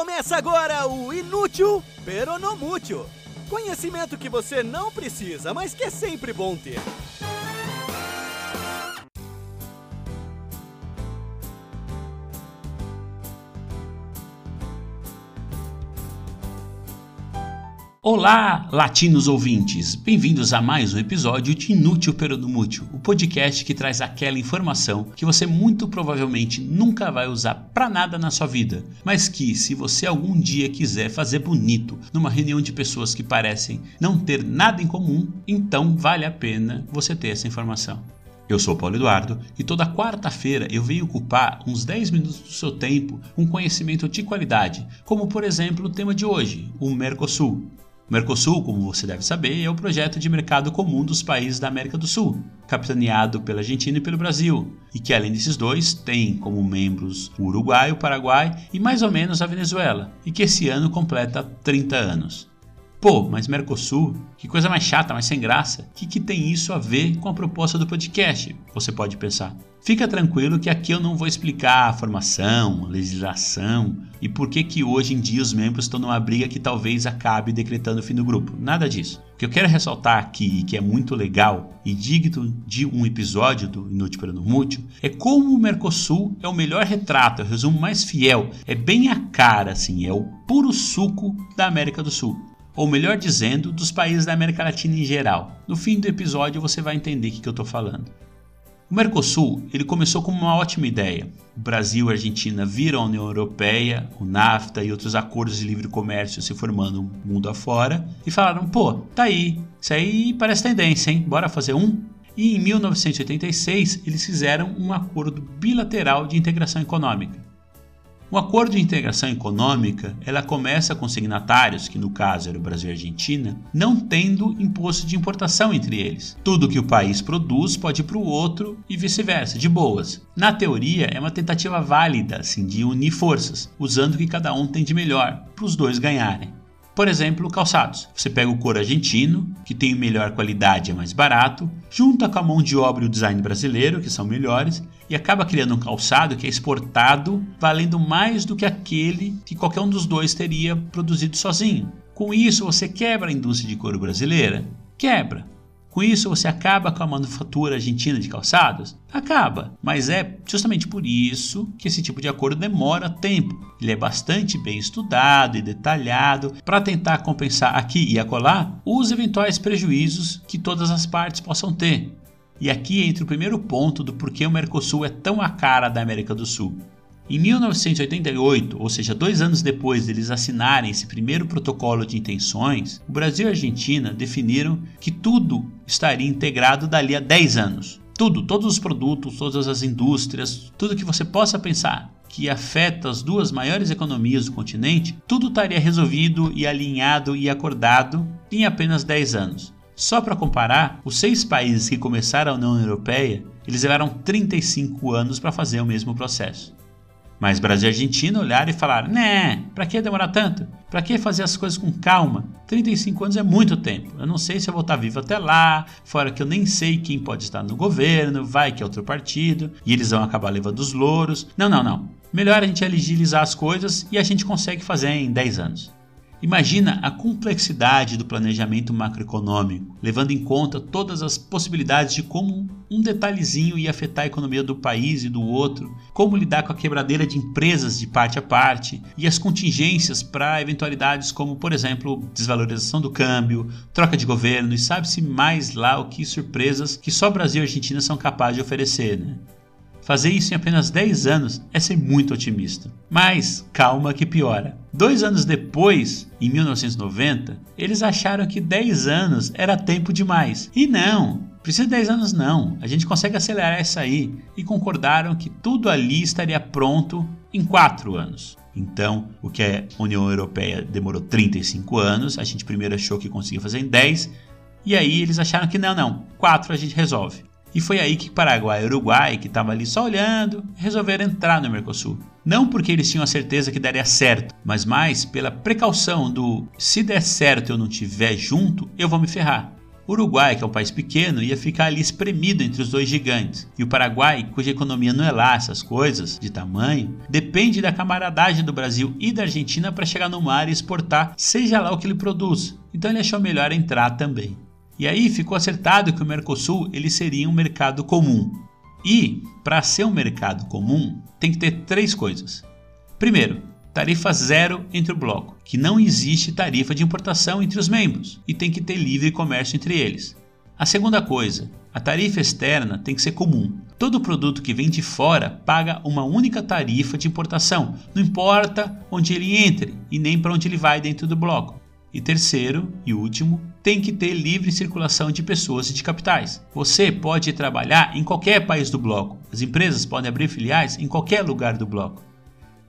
Começa agora o Inútil Peronomútil. Conhecimento que você não precisa, mas que é sempre bom ter. Olá, latinos ouvintes! Bem-vindos a mais um episódio de Inútil Peronomútil, o podcast que traz aquela informação que você muito provavelmente nunca vai usar para nada na sua vida, mas que, se você algum dia quiser fazer bonito numa reunião de pessoas que parecem não ter nada em comum, então vale a pena você ter essa informação. Eu sou Paulo Eduardo e toda quarta-feira eu venho ocupar uns 10 minutos do seu tempo com conhecimento de qualidade, como por exemplo o tema de hoje, o Mercosul. O Mercosul, como você deve saber, é o projeto de mercado comum dos países da América do Sul, capitaneado pela Argentina e pelo Brasil, e que além desses dois tem como membros o Uruguai, o Paraguai e mais ou menos a Venezuela, e que esse ano completa 30 anos. Pô, mas Mercosul? Que coisa mais chata, mais sem graça. O que, que tem isso a ver com a proposta do podcast? Você pode pensar. Fica tranquilo que aqui eu não vou explicar a formação, a legislação e por que que hoje em dia os membros estão numa briga que talvez acabe decretando o fim do grupo. Nada disso. O que eu quero ressaltar aqui, que é muito legal e digno de um episódio do Inútil para Mútil, é como o Mercosul é o melhor retrato, é o resumo mais fiel, é bem a cara, assim, é o puro suco da América do Sul ou melhor dizendo, dos países da América Latina em geral. No fim do episódio você vai entender o que, eu estou falando. O Mercosul ele começou como uma ótima ideia. O Brasil e a Argentina viram a União Europeia, o NAFTA e outros acordos de livre comércio se formando mundo afora e falaram: pô, tá aí, isso aí parece tendência, hein? Bora fazer um? E em 1986 eles fizeram um acordo bilateral de integração econômica. Um acordo de integração econômica, ela começa com signatários, que no caso era o Brasil e a Argentina, não tendo imposto de importação entre eles. Tudo que o país produz pode ir para o outro e vice-versa, de boas. Na teoria, é uma tentativa válida assim, de unir forças, usando o que cada um tem de melhor, para os dois ganharem. Por exemplo, calçados. Você pega o couro argentino, que tem melhor qualidade e é mais barato, junta com a mão de obra e o design brasileiro, que são melhores, e acaba criando um calçado que é exportado, valendo mais do que aquele que qualquer um dos dois teria produzido sozinho. Com isso, você quebra a indústria de couro brasileira? Quebra. Com isso, você acaba com a manufatura argentina de calçados? Acaba, mas é justamente por isso que esse tipo de acordo demora tempo. Ele é bastante bem estudado e detalhado para tentar compensar aqui e acolá os eventuais prejuízos que todas as partes possam ter. E aqui entra o primeiro ponto do porquê o Mercosul é tão a cara da América do Sul. Em 1988, ou seja, dois anos depois deles assinarem esse primeiro protocolo de intenções, o Brasil e a Argentina definiram que tudo estaria integrado dali a 10 anos. Tudo, todos os produtos, todas as indústrias, tudo que você possa pensar que afeta as duas maiores economias do continente, tudo estaria resolvido e alinhado e acordado em apenas 10 anos. Só para comparar, os seis países que começaram a União Europeia, eles levaram 35 anos para fazer o mesmo processo. Mas Brasil e Argentina olharam e falaram: né, pra que demorar tanto? Pra que fazer as coisas com calma? 35 anos é muito tempo. Eu não sei se eu vou estar vivo até lá, fora que eu nem sei quem pode estar no governo, vai que é outro partido, e eles vão acabar levando os louros. Não, não, não. Melhor a gente agilizar as coisas e a gente consegue fazer em 10 anos. Imagina a complexidade do planejamento macroeconômico, levando em conta todas as possibilidades de como um detalhezinho ia afetar a economia do país e do outro, como lidar com a quebradeira de empresas de parte a parte e as contingências para eventualidades como, por exemplo, desvalorização do câmbio, troca de governo e sabe-se mais lá o que surpresas que só Brasil e Argentina são capazes de oferecer. Né? Fazer isso em apenas 10 anos é ser muito otimista. Mas calma que piora. Dois anos depois, em 1990, eles acharam que 10 anos era tempo demais. E não, precisa de 10 anos não, a gente consegue acelerar isso aí. E concordaram que tudo ali estaria pronto em 4 anos. Então, o que a União Europeia demorou 35 anos, a gente primeiro achou que conseguia fazer em 10, e aí eles acharam que não, não, 4 a gente resolve. E foi aí que Paraguai e Uruguai, que estavam ali só olhando, resolveram entrar no Mercosul. Não porque eles tinham a certeza que daria certo, mas mais pela precaução do se der certo eu não tiver junto, eu vou me ferrar. O Uruguai, que é um país pequeno, ia ficar ali espremido entre os dois gigantes. E o Paraguai, cuja economia não é lá essas coisas de tamanho, depende da camaradagem do Brasil e da Argentina para chegar no mar e exportar, seja lá o que ele produz. Então ele achou melhor entrar também. E aí ficou acertado que o Mercosul ele seria um mercado comum. E, para ser um mercado comum, tem que ter três coisas. Primeiro, tarifa zero entre o bloco, que não existe tarifa de importação entre os membros e tem que ter livre comércio entre eles. A segunda coisa, a tarifa externa tem que ser comum. Todo produto que vem de fora paga uma única tarifa de importação, não importa onde ele entre e nem para onde ele vai dentro do bloco. E terceiro e último, tem que ter livre circulação de pessoas e de capitais. Você pode trabalhar em qualquer país do bloco. As empresas podem abrir filiais em qualquer lugar do bloco.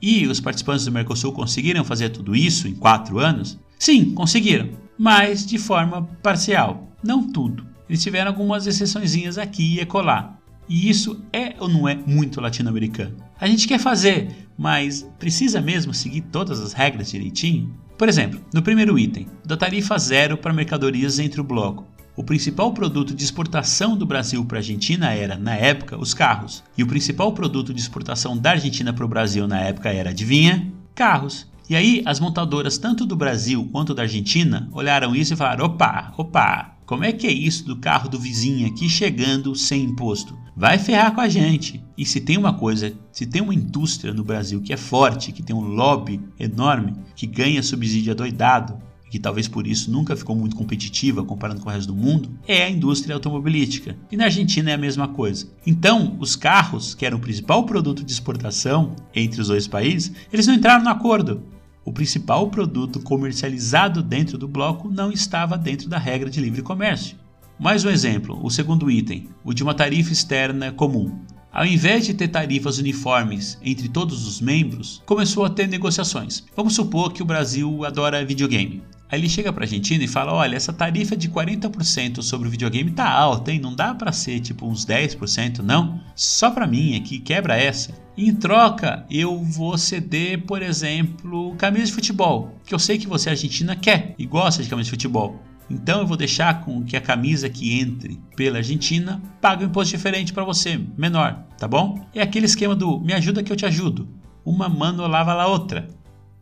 E os participantes do Mercosul conseguiram fazer tudo isso em quatro anos? Sim, conseguiram, mas de forma parcial, não tudo. Eles tiveram algumas exceções aqui e colar. E isso é ou não é muito latino-americano? A gente quer fazer, mas precisa mesmo seguir todas as regras direitinho? Por exemplo, no primeiro item, da tarifa zero para mercadorias entre o bloco. O principal produto de exportação do Brasil para a Argentina era, na época, os carros. E o principal produto de exportação da Argentina para o Brasil na época era, adivinha? Carros. E aí, as montadoras, tanto do Brasil quanto da Argentina, olharam isso e falaram: opa, opa, como é que é isso do carro do vizinho aqui chegando sem imposto? Vai ferrar com a gente. E se tem uma coisa, se tem uma indústria no Brasil que é forte, que tem um lobby enorme, que ganha subsídio adoidado, que talvez por isso nunca ficou muito competitiva comparando com o resto do mundo, é a indústria automobilística. E na Argentina é a mesma coisa. Então, os carros, que eram o principal produto de exportação entre os dois países, eles não entraram no acordo. O principal produto comercializado dentro do bloco não estava dentro da regra de livre comércio. Mais um exemplo, o segundo item, o de uma tarifa externa comum. Ao invés de ter tarifas uniformes entre todos os membros, começou a ter negociações. Vamos supor que o Brasil adora videogame. Aí ele chega para a Argentina e fala: olha, essa tarifa de 40% sobre o videogame tá alta, hein? Não dá para ser tipo uns 10%, não? Só para mim aqui, quebra essa. Em troca, eu vou ceder, por exemplo, camisa de futebol, que eu sei que você, Argentina, quer e gosta de camisa de futebol. Então eu vou deixar com que a camisa que entre pela Argentina pague um imposto diferente para você, menor, tá bom? É aquele esquema do me ajuda que eu te ajudo. Uma mano lava a outra.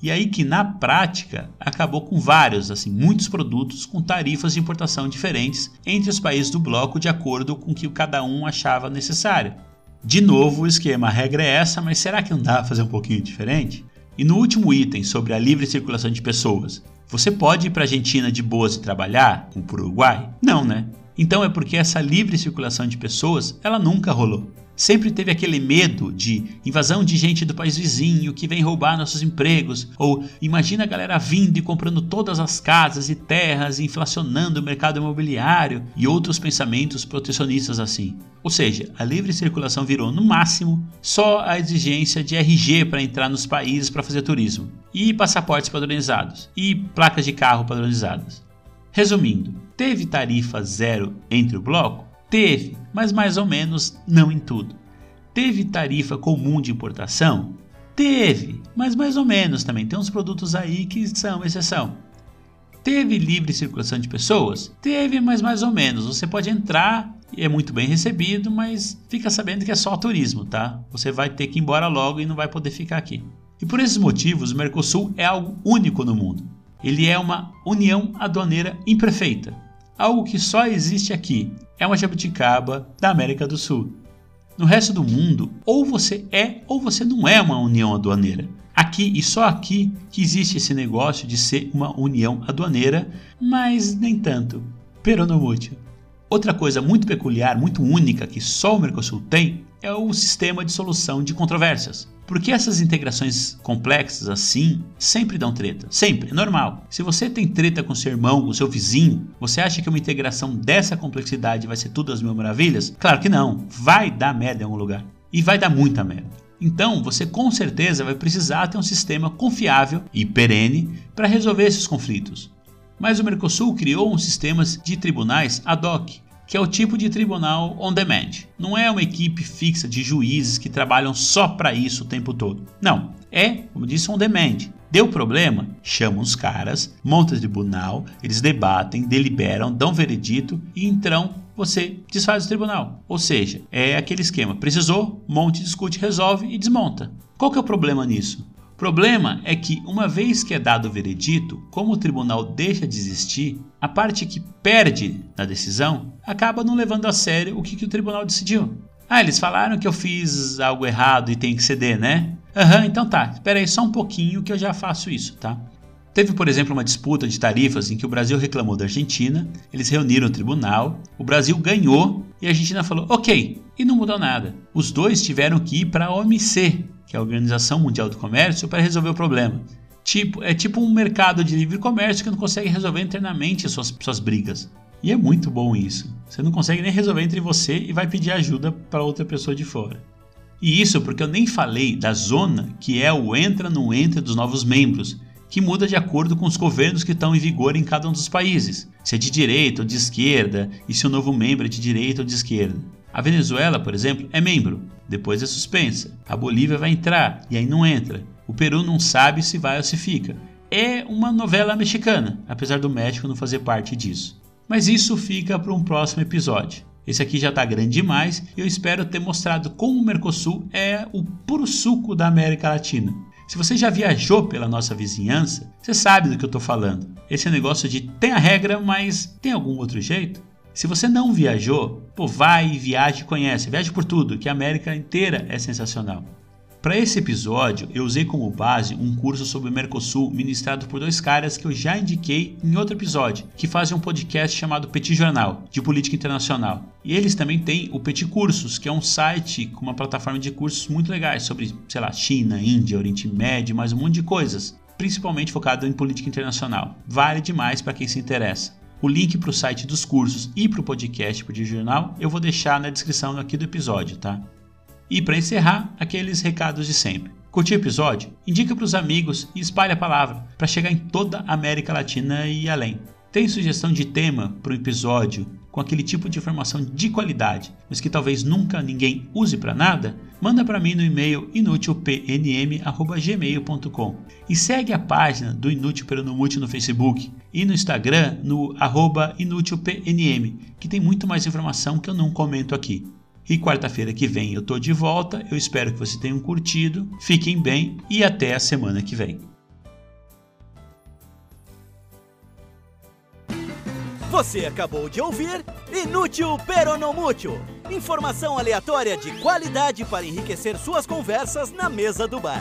E aí que na prática acabou com vários, assim, muitos produtos com tarifas de importação diferentes entre os países do bloco de acordo com o que cada um achava necessário. De novo, o esquema, a regra é essa, mas será que não dá fazer um pouquinho diferente? E no último item sobre a livre circulação de pessoas, você pode ir para a Argentina de boas e trabalhar, como para o Uruguai? Não, né? Então é porque essa livre circulação de pessoas, ela nunca rolou sempre teve aquele medo de invasão de gente do país vizinho que vem roubar nossos empregos, ou imagina a galera vindo e comprando todas as casas e terras, inflacionando o mercado imobiliário e outros pensamentos protecionistas assim. Ou seja, a livre circulação virou no máximo só a exigência de RG para entrar nos países para fazer turismo, e passaportes padronizados, e placas de carro padronizadas. Resumindo, teve tarifa zero entre o bloco? Teve, mas mais ou menos não em tudo. Teve tarifa comum de importação? Teve, mas mais ou menos também. Tem uns produtos aí que são exceção. Teve livre circulação de pessoas? Teve, mas mais ou menos. Você pode entrar e é muito bem recebido, mas fica sabendo que é só turismo, tá? Você vai ter que ir embora logo e não vai poder ficar aqui. E por esses motivos, o Mercosul é algo único no mundo. Ele é uma união aduaneira imperfeita, algo que só existe aqui é uma jabuticaba da América do Sul. No resto do mundo, ou você é ou você não é uma união aduaneira. Aqui e só aqui que existe esse negócio de ser uma união aduaneira, mas nem tanto. Peronomútil. Outra coisa muito peculiar, muito única que só o Mercosul tem é o sistema de solução de controvérsias. Porque essas integrações complexas assim sempre dão treta. Sempre, é normal. Se você tem treta com seu irmão, com seu vizinho, você acha que uma integração dessa complexidade vai ser tudo as mil maravilhas? Claro que não. Vai dar merda em algum lugar. E vai dar muita merda. Então, você com certeza vai precisar ter um sistema confiável e perene para resolver esses conflitos. Mas o Mercosul criou um sistema de tribunais ad hoc que é o tipo de tribunal on demand. Não é uma equipe fixa de juízes que trabalham só para isso o tempo todo. Não, é, como disse, on demand. Deu problema? Chama os caras, monta o tribunal, eles debatem, deliberam, dão veredito e então você desfaz o tribunal. Ou seja, é aquele esquema: precisou, monte, discute, resolve e desmonta. Qual que é o problema nisso? Problema é que, uma vez que é dado o veredito, como o tribunal deixa de existir, a parte que perde na decisão acaba não levando a sério o que, que o tribunal decidiu. Ah, eles falaram que eu fiz algo errado e tem que ceder, né? Aham, uhum, então tá, espera aí só um pouquinho que eu já faço isso, tá? Teve, por exemplo, uma disputa de tarifas em que o Brasil reclamou da Argentina, eles reuniram o tribunal, o Brasil ganhou e a Argentina falou ok, e não mudou nada. Os dois tiveram que ir para a OMC, que é a Organização Mundial do Comércio, para resolver o problema. Tipo, é tipo um mercado de livre comércio que não consegue resolver internamente suas, suas brigas. E é muito bom isso. Você não consegue nem resolver entre você e vai pedir ajuda para outra pessoa de fora. E isso porque eu nem falei da zona que é o entra não entra dos novos membros, que muda de acordo com os governos que estão em vigor em cada um dos países, se é de direita ou de esquerda e se o novo membro é de direita ou de esquerda. A Venezuela, por exemplo, é membro, depois é suspensa. A Bolívia vai entrar e aí não entra. O Peru não sabe se vai ou se fica. É uma novela mexicana, apesar do México não fazer parte disso. Mas isso fica para um próximo episódio. Esse aqui já está grande demais e eu espero ter mostrado como o Mercosul é o puro suco da América Latina. Se você já viajou pela nossa vizinhança, você sabe do que eu estou falando. Esse negócio de tem a regra, mas tem algum outro jeito? Se você não viajou, pô, vai, viaje e conhece. Viaje por tudo, que a América inteira é sensacional. Para esse episódio, eu usei como base um curso sobre o Mercosul ministrado por dois caras que eu já indiquei em outro episódio, que fazem um podcast chamado Petit Jornal, de política internacional. E eles também têm o Petit Cursos, que é um site com uma plataforma de cursos muito legais sobre, sei lá, China, Índia, Oriente Médio, mais um monte de coisas, principalmente focado em política internacional. Vale demais para quem se interessa. O link para o site dos cursos e para o podcast Podia Jornal eu vou deixar na descrição aqui do episódio, tá? E para encerrar, aqueles recados de sempre. Curtiu o episódio? Indica para os amigos e espalhe a palavra para chegar em toda a América Latina e além. Tem sugestão de tema para um episódio com aquele tipo de informação de qualidade, mas que talvez nunca ninguém use para nada? Manda para mim no e-mail inutilpnm@gmail.com e segue a página do Inútil Peronomútil no Facebook e no Instagram no inutilpnm, que tem muito mais informação que eu não comento aqui. E quarta-feira que vem eu tô de volta. Eu espero que vocês tenham curtido. Fiquem bem e até a semana que vem. Você acabou de ouvir Inútil Peronomútil. Informação aleatória de qualidade para enriquecer suas conversas na mesa do bar.